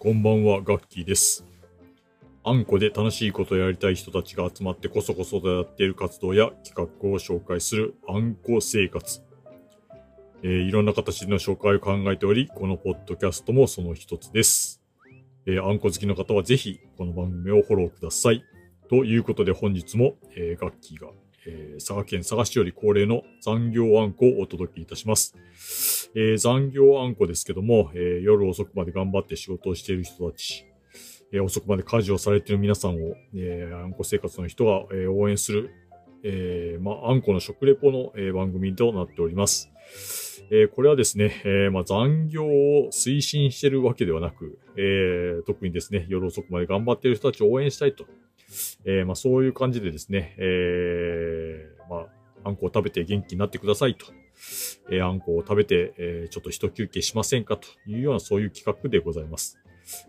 こんばんは、ガッキーです。あんこで楽しいことをやりたい人たちが集まってこそこそとやっている活動や企画を紹介するあんこ生活。えーいろんな形での紹介を考えており、このポッドキャストもその一つです。えーあんこ好きの方はぜひこの番組をフォローください。ということで本日も、えーガッキーが、えー佐賀県佐賀市より恒例の残業あんこをお届けいたします。えー残業あんこですけども、えー夜遅くまで頑張って仕事をしている人たち、えー遅くまで家事をされている皆さんを、えーあんこ生活の人が、えー応援する、えーまあ、あんこの食レポの、えー番組となっております。えーこれはですね、えーまあ、残業を推進しているわけではなく、えー特にですね、夜遅くまで頑張っている人たちを応援したいと、えーまあ、そういう感じでですね、えーまあ、あんこを食べて元気になってくださいと。えーあんこを食べて、えーちょっと一休憩しませんかというようなそういう企画でございます。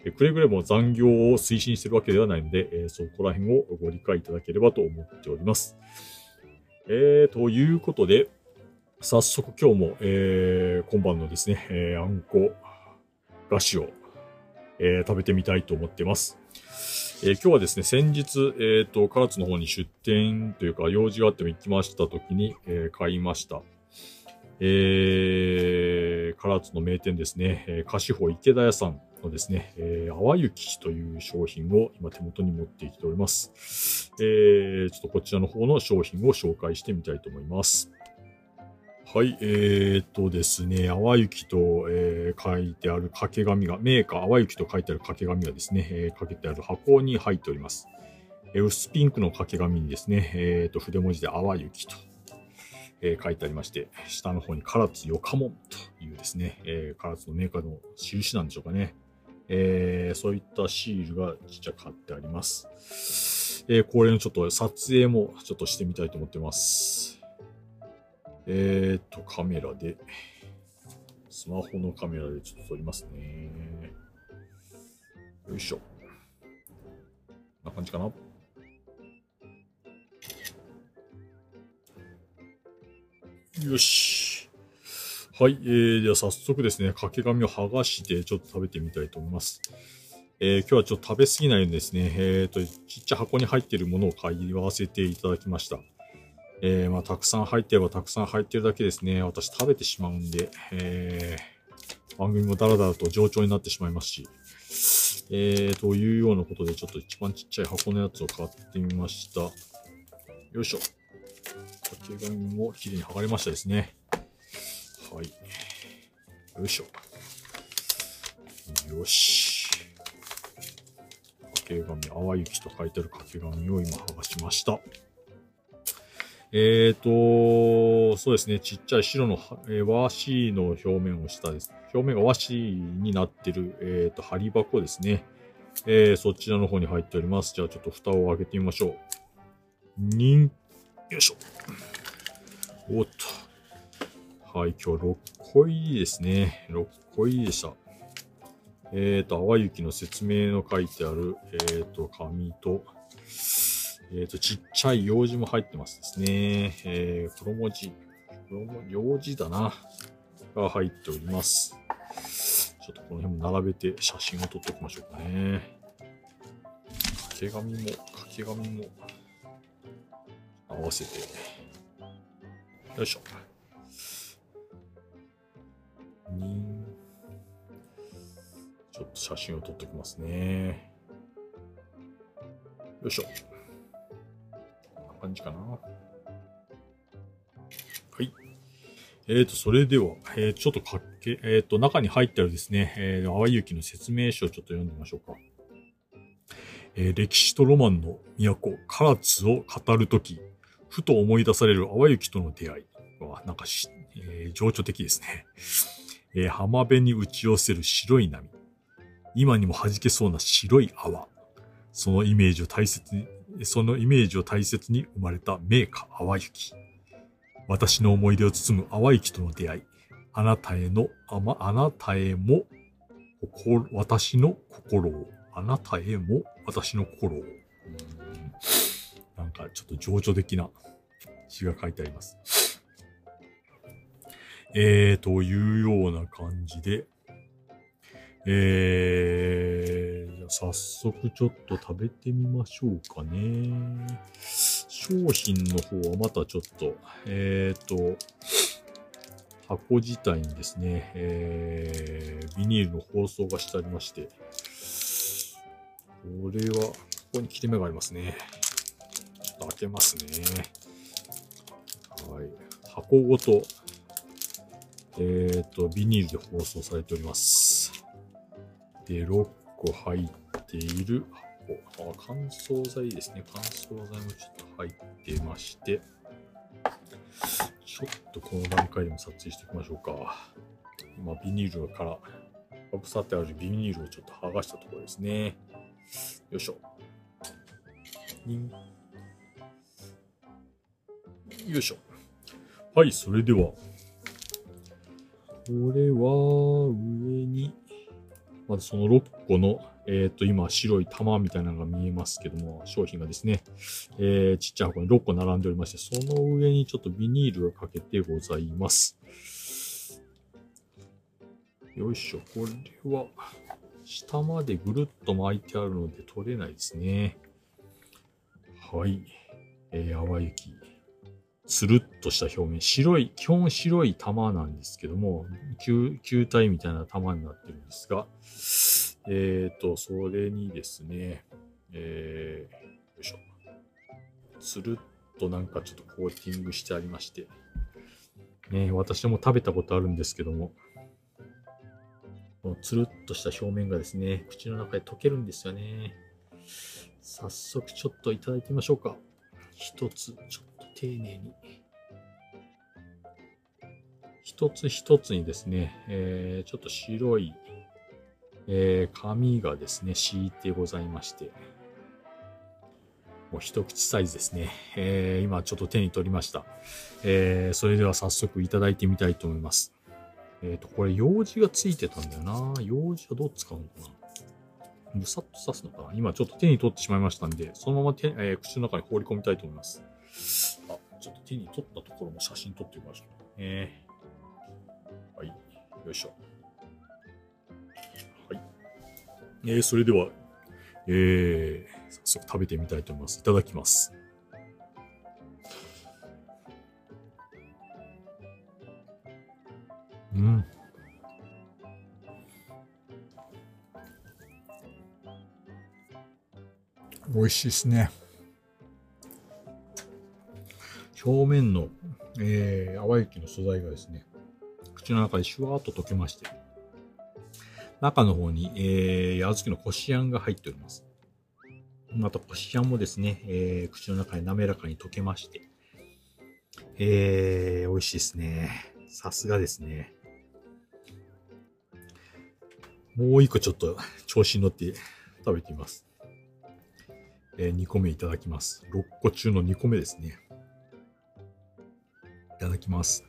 えーくれぐれも残業を推進しているわけではないので、えそこら辺をご理解いただければと思っております。え、ということで、早速今日も、え今晩のですね、えあんこ菓子を、え食べてみたいと思ってます。えー今日はですね、先日、えっ、と、唐津の方に出店というか、用事があっても行きました時に、えー買いました。えー、唐津の名店ですね、えー、菓子法池田屋さんのですね、えー、淡雪という商品を今手元に持ってきております。えー、ちょっとこちらの方の商品を紹介してみたいと思います。はい、えー、っとですね、淡雪と、えー書いてある掛け紙が、メーカー淡雪と書いてある掛け紙がですね、えーかけてある箱に入っております。えー薄ピンクの掛け紙にですね、えーっと、筆文字で淡雪と、えー書いてありまして、下の方に唐津よかもんというですね、えー唐津のメーカーの印なんでしょうかね。えーそういったシールがちっちゃく貼ってあります。えー恒例のちょっと撮影もちょっとしてみたいと思ってます。えーっと、カメラで、スマホのカメラでちょっと撮りますね。よいしょ。こんな感じかな。よし。はい、えー、では早速ですね、掛け紙を剥がしてちょっと食べてみたいと思います。えー、今日はちょっと食べ過ぎないようにですね、えーと、ちっちゃい箱に入っているものを買い合わせていただきました。えー、まあ、たくさん入ってればたくさん入ってるだけですね、私食べてしまうんで、えー、番組もダラダラと冗長になってしまいますし、えー、というようなことでちょっと一番ちっちゃい箱のやつを買ってみました。よいしょ。掛け紙も綺麗に剥がれましたですね。はい。よいしょ。よし。掛け紙、淡雪と書いてある掛け紙を今剥がしました。えーと、そうですね、ちっちゃい白の、え和紙の表面をしたです。表面が和紙になってる、えーと、針箱ですね。えーそちらの方に入っております。じゃあちょっと蓋を開けてみましょう。にん、よいしょ。おっと。はい、今日6個入りですね。6個入りでした。えっ、と、淡雪の説明の書いてある、えっ、と、紙と、えっ、と、ちっちゃい用紙も入ってますですね。えー、黒文字、黒文字、用紙だな。が入っております。ちょっとこの辺も並べて写真を撮っておきましょうかね。掛け紙も、掛け紙も、合わせて。よいしょ。にちょっと写真を撮っておきますね。よいしょ。こんな感じかな。はい。えーと、それでは、えー、ちょっとかけ、えーと、中に入ってあるですね、えー、淡雪の説明書をちょっと読んでみましょうか。えー歴史とロマンの都、唐津を語るとき、ふと思い出される淡雪との出会いは、なんかし、えー情緒的ですね。えー浜辺に打ち寄せる白い波。今にも弾けそうな白い泡。そのイメージを大切に、そのイメージを大切に生まれた名家淡雪。私の思い出を包む淡雪との出会い。あなたへの、あま、あなたへも、私の心を。あなたへも、私の心を。かちょっと情緒的な詩が書いてあります。えー、というような感じで、えー、じゃ早速ちょっと食べてみましょうかね。商品の方はまたちょっと、えっ、ー、と、箱自体にですね、えー、ビニールの包装がしてありまして、これは、ここに切れ目がありますね。と開けますね。はい。箱ごと、えっ、ー、と、ビニールで包装されております。で、6個入っている箱。あ、乾燥剤ですね。乾燥剤もちょっと入ってまして、ちょっとこの段階でも撮影していきましょうか。今、ビニールから、かぶさってあるビニールをちょっと剥がしたところですね。よいしょ。よいしょ。はい、それでは、これは、上に、まずその6個の、えっ、ー、と、今、白い玉みたいなのが見えますけども、商品がですね、えー、ちっちゃい箱に6個並んでおりまして、その上にちょっとビニールがかけてございます。よいしょ、これは、下までぐるっと巻いてあるので取れないですね。はい。えー、淡雪。つるっとした表面。白い、基本白い玉なんですけども、球球体みたいな玉になってるんですが、えっ、ー、と、それにですね、えー、よいしょ。つるっとなんかちょっとコーティングしてありまして、ね、私も食べたことあるんですけども、このつるっとした表面がですね、口の中で溶けるんですよね。早速ちょっといただいてみましょうか。一つ、ちょっと丁寧に。一つ一つにですね、えー、ちょっと白いえー、紙がですね、敷いてございまして、もう一口サイズですね。えー、今ちょっと手に取りました。えー、それでは早速いただいてみたいと思います。えっ、ー、と、これ、用紙がついてたんだよな。用紙はどう使うのかな。むさっと刺すのかな今ちょっと手に取ってしまいましたんで、そのまま手、えー、口の中に放り込みたいと思います。あ、ちょっと手に取ったところも写真撮ってみましょう。ね。はい。よいしょ。えー、それでは、えー、早速食べてみたいと思います。いただきます。うん。美味しいですね。表面の、えー、淡雪の素材がですね、口の中でシュワーっと溶けまして、中の方に、えー、小豆のこしあんが入っております。また、こしあんもですね、えー、口の中に滑らかに溶けまして、えー、美味しいですね。さすがですね。もう一個ちょっと調子に乗って食べてみます。えー、2個目いただきます。6個中の2個目ですね。いただきます。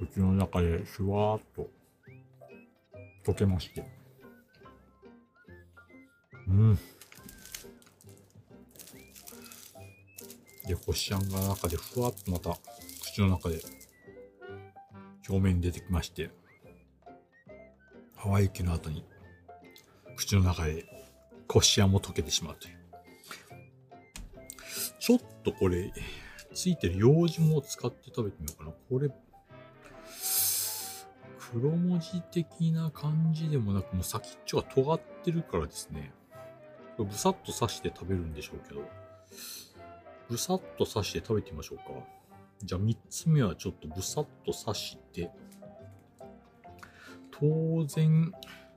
口の中でシュワーっと溶けまして。うん。で、こしあんが中でふわっとまた口の中で表面に出てきまして、淡雪の後に口の中でこしあんも溶けてしまうという。ちょっとこれ、ついてる用紙も使って食べてみようかな。これ、黒文字的な感じでもなく、もう先っちょが尖ってるからですね。これブサッと刺して食べるんでしょうけど、ブサッと刺して食べてみましょうか。じゃあ3つ目はちょっとブサッと刺して、当然、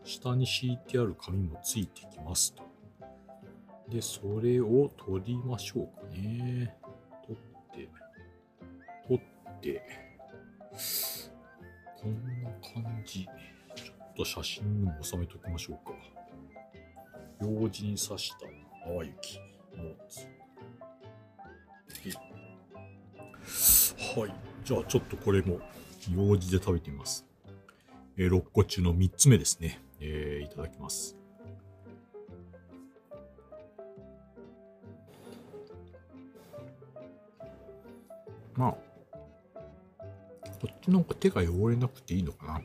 下に敷いてある紙もついてきますと。で、それを取りましょうかね。取って、取って、こんな感じ。ちょっと写真にも収めときましょうか。用紙に刺した淡雪のはい。じゃあちょっとこれも用事で食べてみます。えー、6個中の3つ目ですね。えー、いただきます。ちの手が汚れなくていいのかな。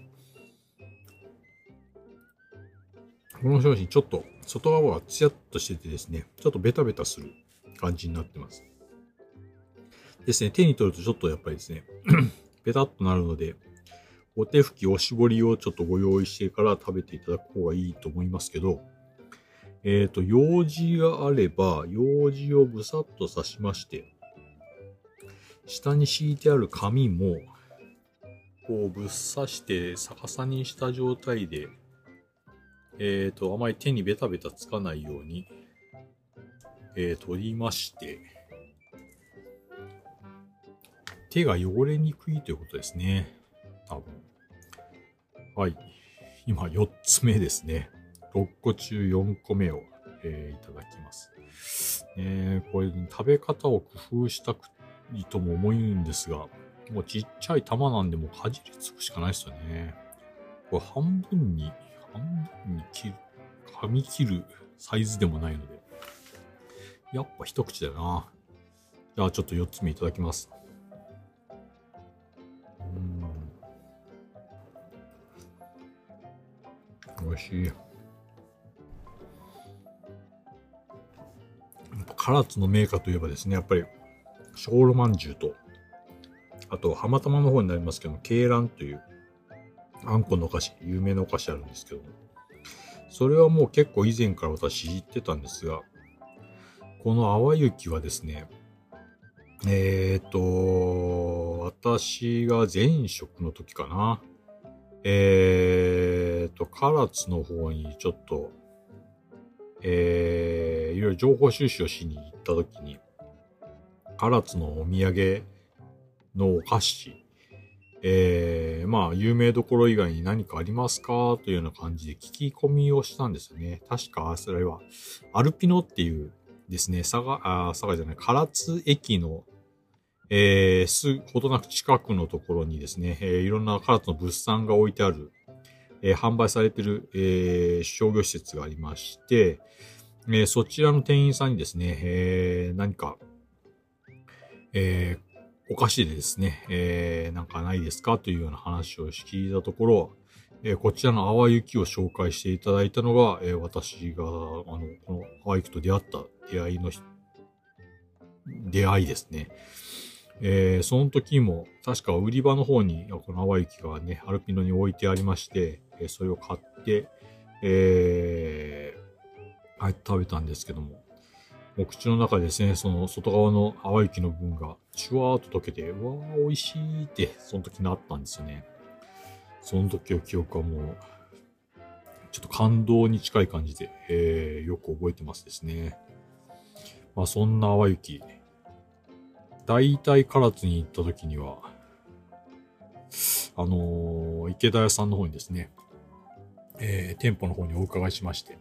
この商品ちょっと外側はツヤっとしててですね、ちょっとベタベタする感じになってます。ですね、手に取るとちょっとやっぱりですね、ベタっとなるので、お手拭き、おしぼりをちょっとご用意してから食べていただく方がいいと思いますけど、えっ、ー、と、用事があれば、用事をぶさっと刺しまして、下に敷いてある紙も、こうぶっ刺して逆さにした状態で、えっ、ー、と、あまり手にベタベタつかないように、えー、取りまして、手が汚れにくいということですね。多分。はい。今4つ目ですね。6個中4個目を、えー、いただきます。えー、これ、食べ方を工夫したくいいとも思うんですが、もうちっちゃい玉なんでもうかじりつくしかないですよね。これ半分に、半分に切る、噛み切るサイズでもないので。やっぱ一口だよな。じゃあちょっと4つ目いただきます。うん。美味しい。やっぱ唐津のメーカーといえばですね、やっぱり、小炉まんじゅうと、あと、浜玉の方になりますけど、鶏卵という、あんこのお菓子、有名なお菓子あるんですけども、それはもう結構以前から私知ってたんですが、この淡雪はですね、えっ、ー、と、私が前職の時かな。えっ、ー、と、唐津の方にちょっと、えー、いろいろ情報収集をしに行った時に、唐津のお土産のお菓子、えー、まあ、有名どころ以外に何かありますか？というような感じで聞き込みをしたんですよね。確か、それは、アルピノっていうですね、佐賀、あ、佐賀じゃない、唐津駅の、えー、す、ほどなく近くのところにですね、えー、いろんな唐津の物産が置いてある、えー、販売されてる、えー、商業施設がありまして、えー、そちらの店員さんにですね、えー、何か、えー、お菓子でですね、えー、なんかないですか？というような話を聞いたところ、えー、こちらの淡雪を紹介していただいたのが、えー、私が、あの、この淡雪と出会った出会いの、出会いですね。えー、その時も、確か売り場の方に、この淡雪がね、アルピノに置いてありまして、えー、それを買って、えー、食べたんですけども、お口の中でですね、その外側の淡雪の部分がシュワーっと溶けて、わー、美味しいって、その時なったんですよね。その時の記憶はもう、ちょっと感動に近い感じで、えー、よく覚えてますですね。まあそんな淡雪、大体唐津に行った時には、あのー、池田屋さんの方にですね、えー、店舗の方にお伺いしまして、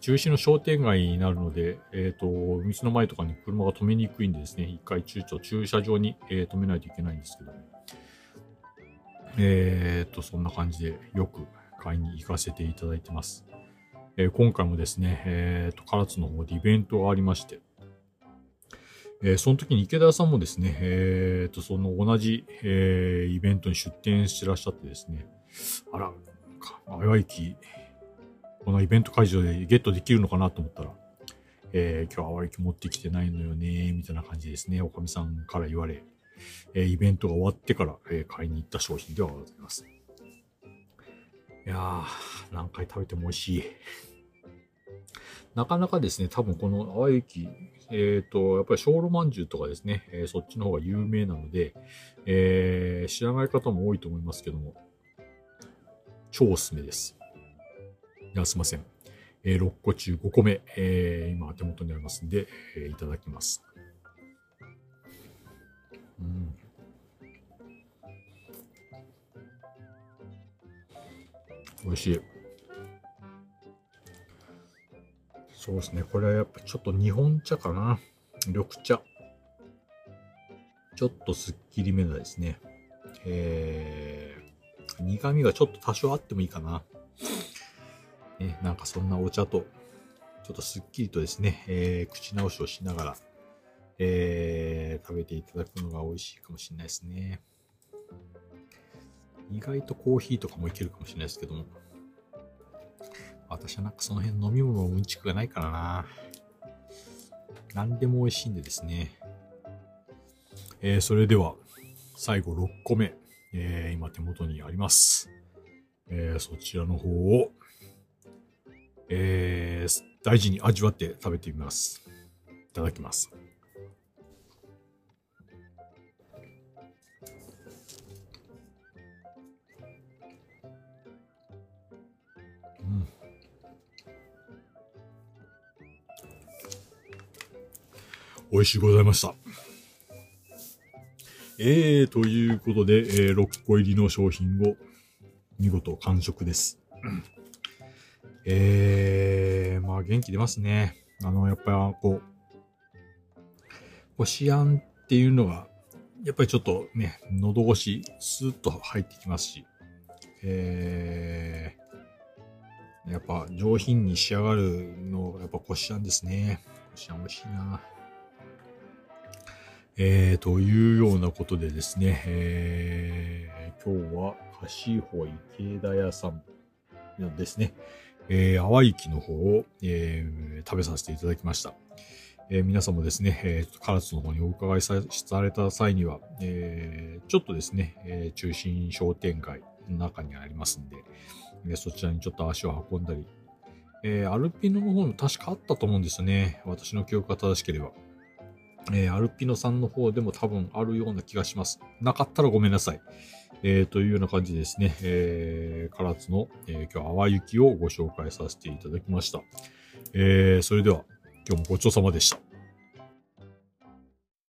中止の商店街になるので、えっ、ー、と、道の前とかに車が止めにくいんでですね、一回中長、駐車場に、えー、止めないといけないんですけど、えっ、ー、と、そんな感じでよく買いに行かせていただいてます。えー、今回もですね、えっ、と、唐津の方でイベントがありまして、えー、その時に池田さんもですね、えっ、と、その同じ、えー、イベントに出店してらっしゃってですね、あら、あやいき、このイベント会場でゲットできるのかなと思ったら、えー、今日は淡雪持ってきてないのよね、みたいな感じですね。おかみさんから言われ、えー、イベントが終わってから、えー、買いに行った商品ではございます。いやー、何回食べても美味しい。なかなかですね、多分この淡雪、えっ、ー、と、やっぱり小炉まんじゅうとかですね、えー、そっちの方が有名なので、えー、知らない方も多いと思いますけども、超おすすめです。いや、すいません。えー、6個中5個目、えー、今手元にありますんで、えー、いただきます。うん。美味しい。そうですね。これはやっぱちょっと日本茶かな。緑茶。ちょっとすっきりめなですね。えー、苦味がちょっと多少あってもいいかな。ね、なんかそんなお茶と、ちょっとすっきりとですね、えー、口直しをしながら、えー、食べていただくのが美味しいかもしれないですね。意外とコーヒーとかもいけるかもしれないですけども。私はなんかその辺飲み物のうんちくがないからな。何でも美味しいんでですね。えー、それでは、最後6個目、えー、今手元にあります。えー、そちらの方を、えー、大事に味わって食べてみます。いただきます。美味しいございました。えー、ということで、えー、6個入りの商品を見事完食です。えー、まあ元気出ますね。あの、やっぱりこう、こしあんっていうのが、やっぱりちょっとね、喉越し、スーッと入ってきますし、えー、やっぱ上品に仕上がるのやっぱこしあんですね。こしあん美味しいな。えー、というようなことでですね、えー、今日は、菓子ホ池田屋さんですね、えー、淡雪の方を、えー、食べさせていただきました。えー、皆さんもですね、えー、唐津の方にお伺いされた際には、えー、ちょっとですね、え、中心商店街の中にありますんで、え、そちらにちょっと足を運んだり、え、アルピノの方も確かあったと思うんですよね。私の記憶が正しければ。え、アルピノさんの方でも多分あるような気がします。なかったらごめんなさい。えー、というような感じですね、えー、唐津の、えー、今日、淡雪をご紹介させていただきました。えー、それでは、今日もごちそうさまでした。